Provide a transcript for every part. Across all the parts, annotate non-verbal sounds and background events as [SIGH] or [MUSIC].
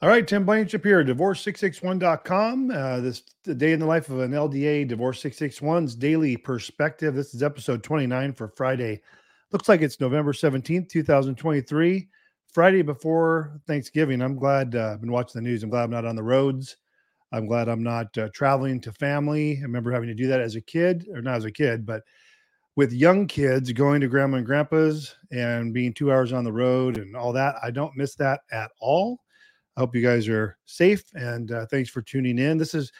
All right, Tim Blankenship here, divorce661.com. Uh, this the day in the life of an LDA Divorce 661's daily perspective. This is episode 29 for Friday. Looks like it's November 17th, 2023, Friday before Thanksgiving. I'm glad uh, I've been watching the news. I'm glad I'm not on the roads. I'm glad I'm not uh, traveling to family. I remember having to do that as a kid, or not as a kid, but with young kids going to grandma and grandpa's and being two hours on the road and all that. I don't miss that at all. I hope you guys are safe and uh, thanks for tuning in. This is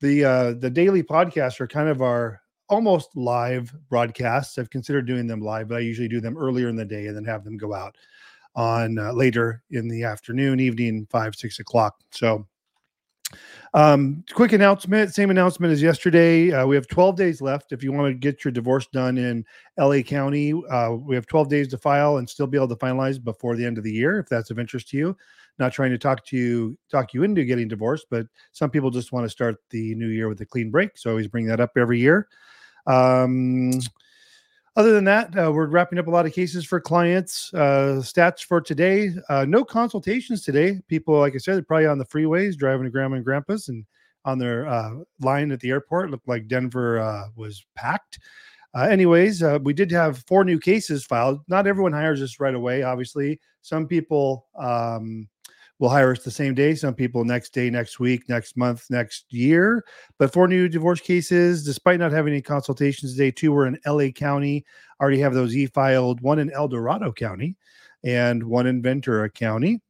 the uh, the daily podcasts are kind of our almost live broadcasts. I've considered doing them live, but I usually do them earlier in the day and then have them go out on uh, later in the afternoon, evening, five six o'clock. So um, quick announcement, same announcement as yesterday. Uh, we have 12 days left. If you want to get your divorce done in LA County, uh, we have 12 days to file and still be able to finalize before the end of the year, if that's of interest to you. Not trying to talk to you, talk you into getting divorced, but some people just want to start the new year with a clean break. So I always bring that up every year. Um, other than that, uh, we're wrapping up a lot of cases for clients. Uh, stats for today: uh, no consultations today. People, like I said, are probably on the freeways driving to grandma and grandpa's, and on their uh, line at the airport. It Looked like Denver uh, was packed. Uh, anyways, we did have four new cases filed. Not everyone hires us right away. Obviously, some people um, will hire us the same day. Some people next day, next week, next month, next year. But four new divorce cases, despite not having any consultations today, two were in LA County. Already have those e filed, one in El Dorado County and one in Ventura County.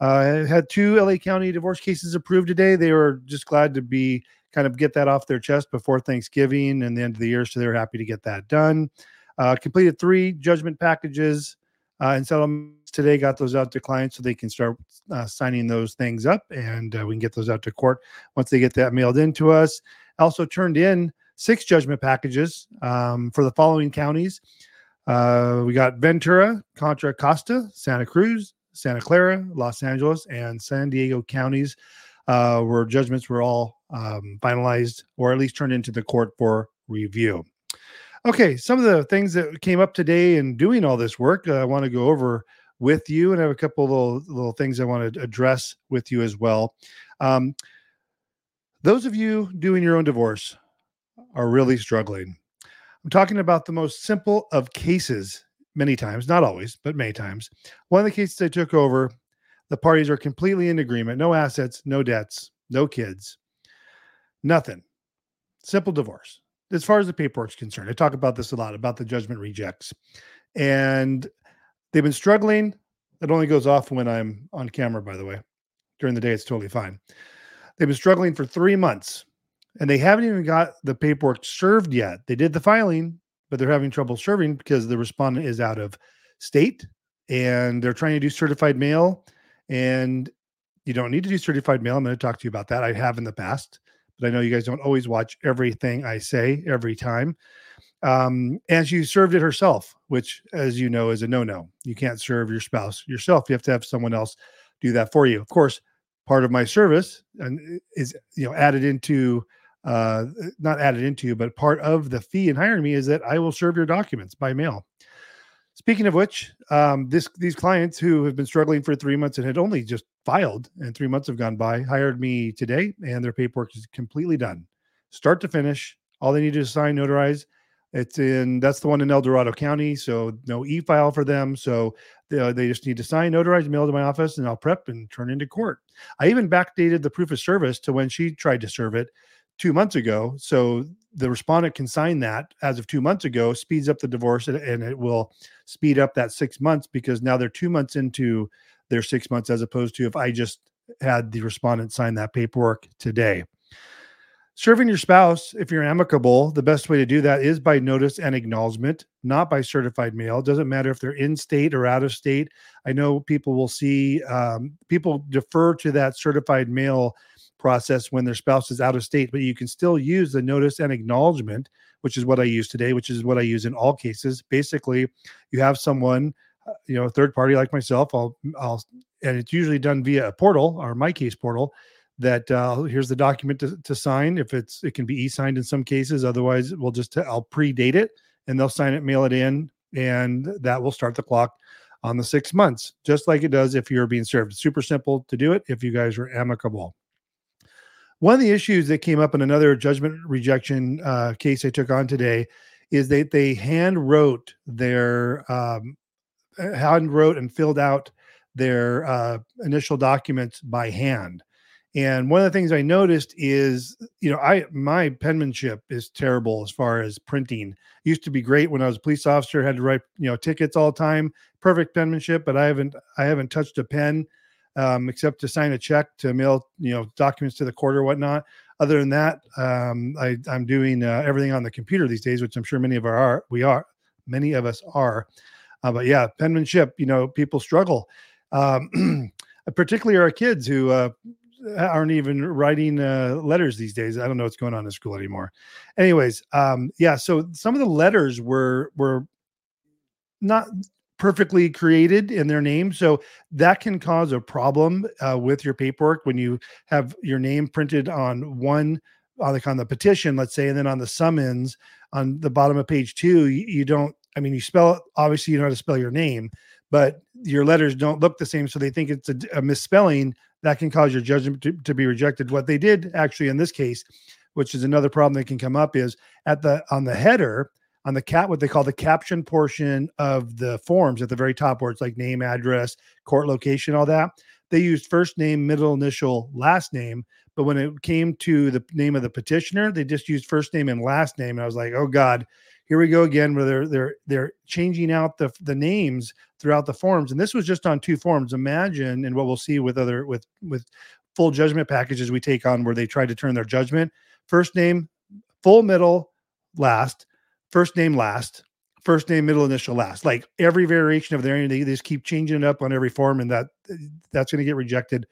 Uh, had two LA County divorce cases approved today. They were just glad to be kind of get that off their chest before Thanksgiving and the end of the year. So they're happy to get that done. Uh, completed three judgment packages uh, and settlements today. Got those out to clients so they can start uh, signing those things up, and uh, we can get those out to court once they get that mailed in to us. Also turned in six judgment packages um, for the following counties. Uh, we got Ventura, Contra Costa, Santa Cruz, Santa Clara, Los Angeles, and San Diego counties, uh, where judgments were all um, finalized or at least turned into the court for review. Okay, some of the things that came up today in doing all this work, uh, I want to go over with you, and I have a couple little little things I want to address with you as well. Um, those of you doing your own divorce are really struggling. I'm talking about the most simple of cases, many times, not always, but many times. One of the cases I took over, the parties are completely in agreement no assets, no debts, no kids, nothing. Simple divorce as far as the paperwork is concerned, I talk about this a lot about the judgment rejects, and they've been struggling. It only goes off when I'm on camera, by the way. During the day, it's totally fine. They've been struggling for three months, and they haven't even got the paperwork served yet. They did the filing, but they're having trouble serving because the respondent is out of state, and they're trying to do certified mail. And you don't need to do certified mail. I'm going to talk to you about that. I have in the past but I know you guys don't always watch everything I say every time. Um, and she served it herself, which, as you know, is a no no. You can't serve your spouse yourself. You have to have someone else do that for you. Of course, part of my service and is you know added into uh not added into but part of the fee in hiring me is that I will serve your documents by mail. Speaking of which, um, this these clients who have been struggling for three months and had only just filed and three months have gone by hired me today, and their paperwork is completely done, start to finish. All they need to sign, notarize. It's in that's the one in El Dorado County, so no e-file for them. So they, uh, they just need to sign, notarize, mail to my office, and I'll prep and turn into court. I even backdated the proof of service to when she tried to serve it two months ago. So the respondent can sign that as of two months ago, speeds up the divorce, and, and it will speed up that six months because now they're two months into their six months as opposed to if I just had the respondent sign that paperwork today. Serving your spouse, if you're amicable, the best way to do that is by notice and acknowledgement, not by certified mail. It doesn't matter if they're in state or out of state. I know people will see, um, people defer to that certified mail process when their spouse is out of state, but you can still use the notice and acknowledgement, which is what I use today, which is what I use in all cases. Basically, you have someone, you know, a third party like myself. I'll, I'll, and it's usually done via a portal or my case portal. That uh, here's the document to, to sign. If it's, it can be e-signed in some cases. Otherwise, we'll just I'll predate it and they'll sign it, mail it in, and that will start the clock on the six months, just like it does if you're being served. Super simple to do it if you guys are amicable. One of the issues that came up in another judgment rejection uh, case I took on today is that they hand wrote their um, hand wrote and filled out their uh, initial documents by hand. And one of the things I noticed is, you know, I my penmanship is terrible as far as printing. Used to be great when I was a police officer, had to write, you know, tickets all the time, perfect penmanship, but I haven't I haven't touched a pen um, except to sign a check to mail, you know, documents to the court or whatnot. Other than that, um, I, am doing uh, everything on the computer these days, which I'm sure many of our are we are many of us are. Uh, but yeah, penmanship, you know, people struggle, um, [CLEARS THROAT] particularly our kids who uh, aren't even writing uh, letters these days. I don't know what's going on in school anymore. Anyways, um, yeah. So some of the letters were were not perfectly created in their name, so that can cause a problem uh, with your paperwork when you have your name printed on one, on like on the petition, let's say, and then on the summons on the bottom of page two, you, you don't. I mean, you spell. Obviously, you know how to spell your name, but your letters don't look the same, so they think it's a, a misspelling that can cause your judgment to, to be rejected. What they did actually in this case, which is another problem that can come up, is at the on the header on the cat what they call the caption portion of the forms at the very top where it's like name address court location all that they used first name middle initial last name but when it came to the name of the petitioner they just used first name and last name and i was like oh god here we go again where they're they're they're changing out the the names throughout the forms and this was just on two forms imagine and what we'll see with other with with full judgment packages we take on where they try to turn their judgment. First name full middle last. First name last. First name middle initial last. Like every variation of their name they, they just keep changing it up on every form and that that's going to get rejected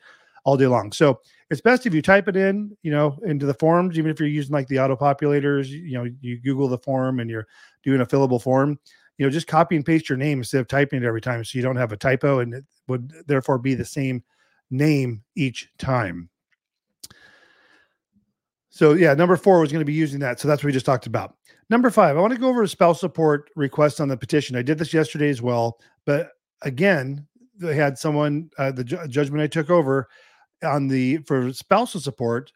all day long so it's best if you type it in, you know, into the forms, even if you're using like the auto populators, you know, you Google the form and you're doing a fillable form, you know, just copy and paste your name instead of typing it every time. So you don't have a typo and it would therefore be the same name each time. So yeah, number four was going to be using that. So that's what we just talked about. Number five, I want to go over a spouse support request on the petition. I did this yesterday as well, but again, they had someone uh, the ju- judgment I took over on the for spousal support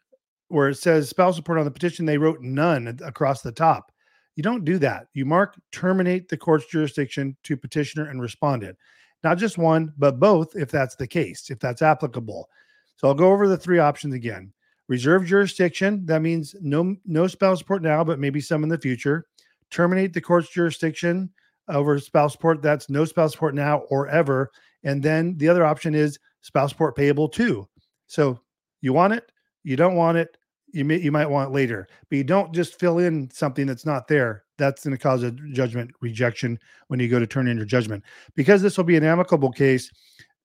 where it says spousal support on the petition they wrote none across the top. You don't do that. You mark terminate the court's jurisdiction to petitioner and respondent. Not just one but both if that's the case if that's applicable. So i'll go over the three options again. Reserve jurisdiction that means no no spouse support now but maybe some in the future. Terminate the court's jurisdiction over spouse support that's no spouse support now or ever. And then the other option is spouse support payable too so you want it, you don't want it, you may you might want it later, but you don't just fill in something that's not there. That's going to cause a judgment rejection when you go to turn in your judgment. Because this will be an amicable case,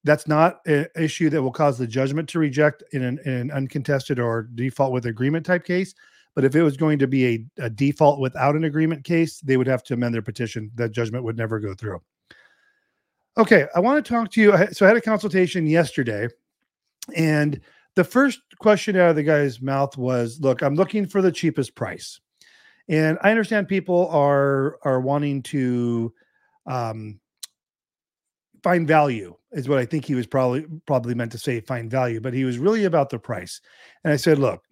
that's not an issue that will cause the judgment to reject in an, in an uncontested or default with agreement type case. But if it was going to be a, a default without an agreement case, they would have to amend their petition. That judgment would never go through. Okay, I want to talk to you. So I had a consultation yesterday and the first question out of the guy's mouth was, "Look, I'm looking for the cheapest price." And I understand people are are wanting to um, find value is what I think he was probably probably meant to say find value, but he was really about the price. And I said, "Look,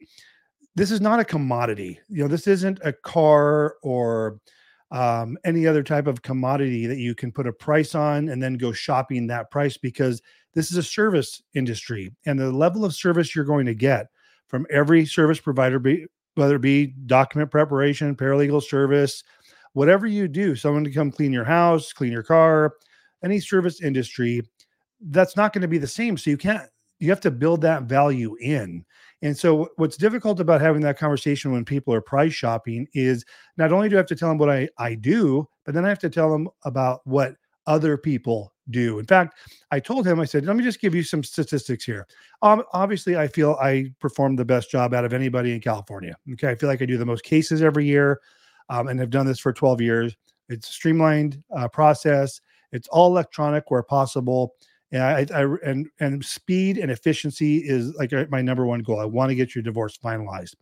this is not a commodity. You know, this isn't a car or um, any other type of commodity that you can put a price on and then go shopping that price because this is a service industry, and the level of service you're going to get from every service provider, be, whether it be document preparation, paralegal service, whatever you do, someone to come clean your house, clean your car, any service industry, that's not going to be the same. So you can't, you have to build that value in. And so what's difficult about having that conversation when people are price shopping is not only do I have to tell them what I, I do, but then I have to tell them about what other people do. In fact, I told him, I said, let me just give you some statistics here. Um, obviously, I feel I perform the best job out of anybody in California. Okay. I feel like I do the most cases every year um, and have done this for 12 years. It's a streamlined uh, process, it's all electronic where possible. And I, I, and and speed and efficiency is like uh, my number one goal. I want to get your divorce finalized.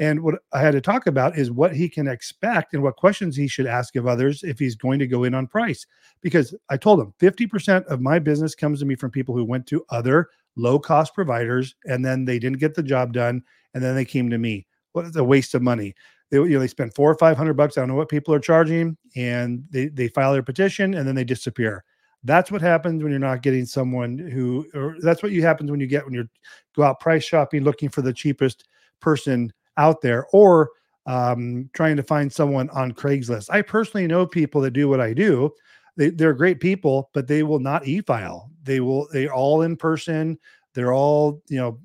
And what I had to talk about is what he can expect and what questions he should ask of others if he's going to go in on price. Because I told him 50% of my business comes to me from people who went to other low cost providers and then they didn't get the job done and then they came to me. What a waste of money? They, you know, they spend four or five hundred bucks. I don't know what people are charging, and they they file their petition and then they disappear. That's what happens when you're not getting someone who, or that's what you happens when you get when you go out price shopping looking for the cheapest person out there, or um, trying to find someone on Craigslist. I personally know people that do what I do. They, they're great people, but they will not e-file. They will. They're all in person. They're all you know.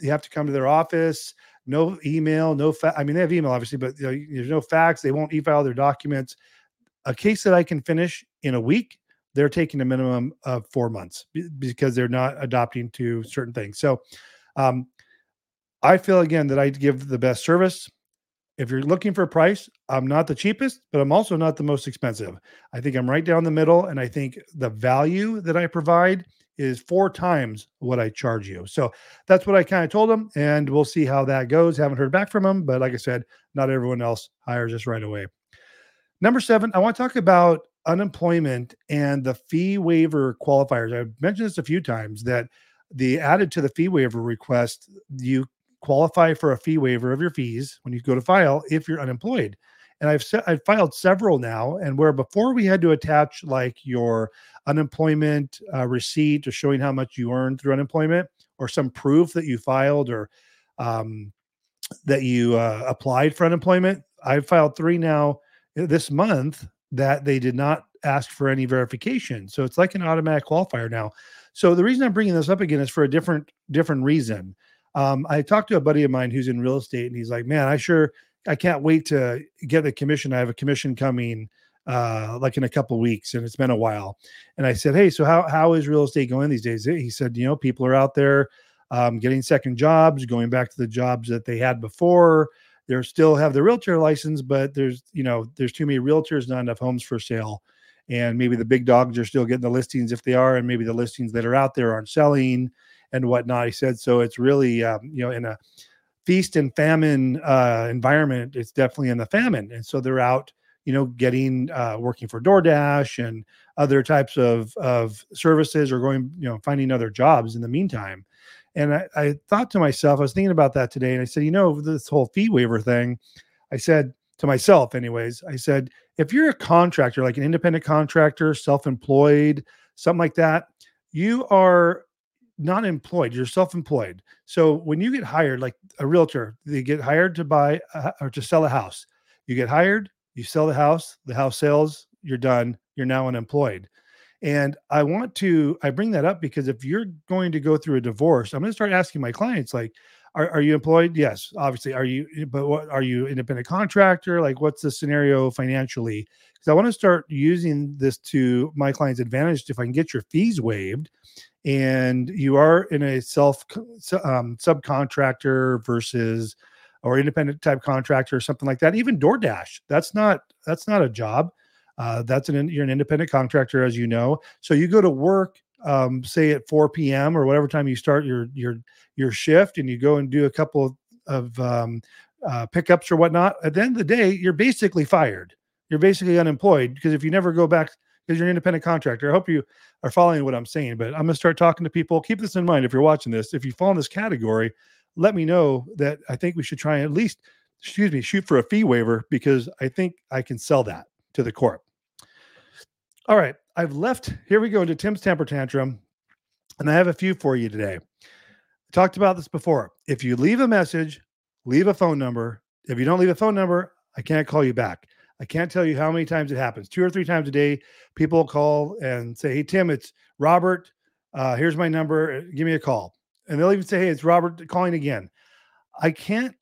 You have to come to their office. No email. No. Fa- I mean, they have email obviously, but you know, there's no fax. They won't e-file their documents. A case that I can finish in a week they're taking a minimum of four months because they're not adopting to certain things. So um, I feel again that I give the best service. If you're looking for a price, I'm not the cheapest, but I'm also not the most expensive. I think I'm right down the middle. And I think the value that I provide is four times what I charge you. So that's what I kind of told them. And we'll see how that goes. Haven't heard back from them. But like I said, not everyone else hires us right away. Number seven, I want to talk about unemployment and the fee waiver qualifiers. I've mentioned this a few times that the added to the fee waiver request, you qualify for a fee waiver of your fees when you go to file if you're unemployed. And I've set, I've filed several now, and where before we had to attach like your unemployment uh, receipt or showing how much you earned through unemployment, or some proof that you filed or um, that you uh, applied for unemployment. I've filed three now uh, this month that they did not ask for any verification. So it's like an automatic qualifier now. So the reason I'm bringing this up again is for a different different reason. Um, I talked to a buddy of mine who's in real estate, and he's like, "Man, I sure I can't wait to get the commission. I have a commission coming uh, like in a couple weeks, and it's been a while." And I said, "Hey, so how how is real estate going these days?" He said, "You know, people are out there um, getting second jobs, going back to the jobs that they had before." They still have the realtor license, but there's you know there's too many realtors, not enough homes for sale, and maybe the big dogs are still getting the listings if they are, and maybe the listings that are out there aren't selling and whatnot. He said so. It's really um, you know in a feast and famine uh, environment, it's definitely in the famine, and so they're out you know getting uh, working for DoorDash and other types of of services or going you know finding other jobs in the meantime and I, I thought to myself, I was thinking about that today, and I said, you know, this whole fee waiver thing, I said to myself, anyways, I said, if you're a contractor, like an independent contractor, self employed, something like that, you are not employed, you're self employed. So when you get hired, like a realtor, they get hired to buy a, or to sell a house. You get hired, you sell the house, the house sells, you're done, you're now unemployed. And I want to, I bring that up because if you're going to go through a divorce, I'm going to start asking my clients, like, are, are you employed? Yes, obviously. Are you, eh, but what are you independent contractor? Like, what's the scenario financially? Because I want to start using this to my client's advantage if I can get your fees waived and you are in a self um, subcontractor versus or independent type contractor or something like that even DoorDash that's not that's not a job uh, that's an you're an independent contractor, as you know. So you go to work, um, say at 4 p.m. or whatever time you start your your your shift, and you go and do a couple of, of um, uh, pickups or whatnot. At the end of the day, you're basically fired. You're basically unemployed because if you never go back because you're an independent contractor. I hope you are following what I'm saying, but I'm going to start talking to people. Keep this in mind if you're watching this. If you fall in this category, let me know that I think we should try at least, excuse me, shoot for a fee waiver because I think I can sell that to the court. All right. I've left. Here we go into Tim's temper tantrum. And I have a few for you today. I talked about this before. If you leave a message, leave a phone number. If you don't leave a phone number, I can't call you back. I can't tell you how many times it happens. Two or three times a day, people call and say, Hey, Tim, it's Robert. Uh, here's my number. Give me a call. And they'll even say, Hey, it's Robert calling again. I can't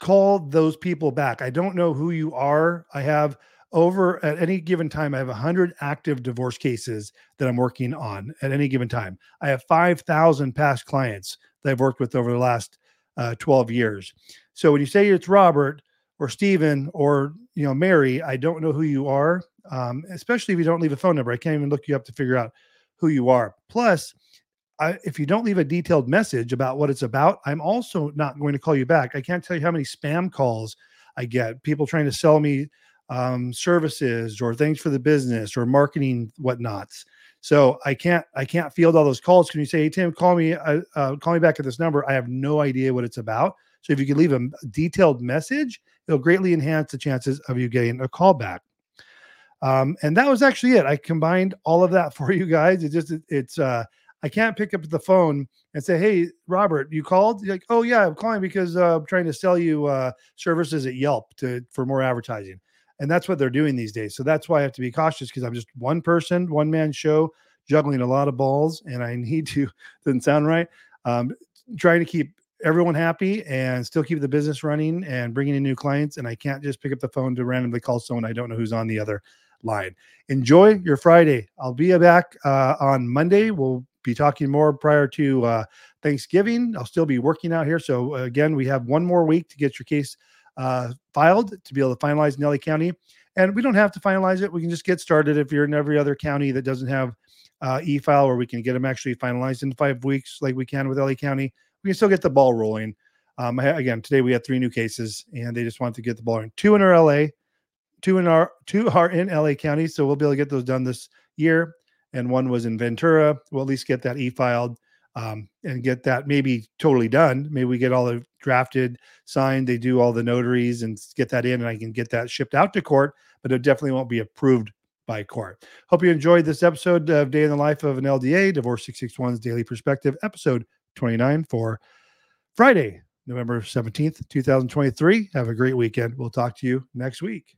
call those people back. I don't know who you are. I have over at any given time i have 100 active divorce cases that i'm working on at any given time. I have 5000 past clients that i've worked with over the last uh, 12 years. So when you say it's robert or stephen or you know mary i don't know who you are um, especially if you don't leave a phone number. I can't even look you up to figure out who you are. Plus I, if you don't leave a detailed message about what it's about, I'm also not going to call you back. I can't tell you how many spam calls I get, people trying to sell me um, services or things for the business or marketing whatnots. So I can't I can't field all those calls. Can you say, hey Tim, call me uh, uh, call me back at this number? I have no idea what it's about. So if you could leave a detailed message, it'll greatly enhance the chances of you getting a call back. Um, and that was actually it. I combined all of that [LAUGHS] for you guys. It just it, it's uh, I can't pick up the phone and say, "Hey, Robert, you called?" You're like, "Oh yeah, I'm calling because uh, I'm trying to sell you uh, services at Yelp to for more advertising." And that's what they're doing these days. So that's why I have to be cautious because I'm just one person, one man show, juggling a lot of balls, and I [LAUGHS] need to doesn't sound right. Um, trying to keep everyone happy and still keep the business running and bringing in new clients. And I can't just pick up the phone to randomly call someone I don't know who's on the other line. Enjoy your Friday. I'll be back uh, on Monday. We'll be talking more prior to uh, Thanksgiving. I'll still be working out here. So, uh, again, we have one more week to get your case uh, filed to be able to finalize in LA County. And we don't have to finalize it. We can just get started if you're in every other county that doesn't have uh, e file where we can get them actually finalized in five weeks, like we can with LA County. We can still get the ball rolling. Um, again, today we had three new cases, and they just want to get the ball rolling. Two in our LA, two in our two are in LA County, so we'll be able to get those done this year. And one was in Ventura. We'll at least get that e filed um, and get that maybe totally done. Maybe we get all the drafted, signed, they do all the notaries and get that in, and I can get that shipped out to court, but it definitely won't be approved by court. Hope you enjoyed this episode of Day in the Life of an LDA, Divorce 661's Daily Perspective, episode 29 for Friday, November 17th, 2023. Have a great weekend. We'll talk to you next week.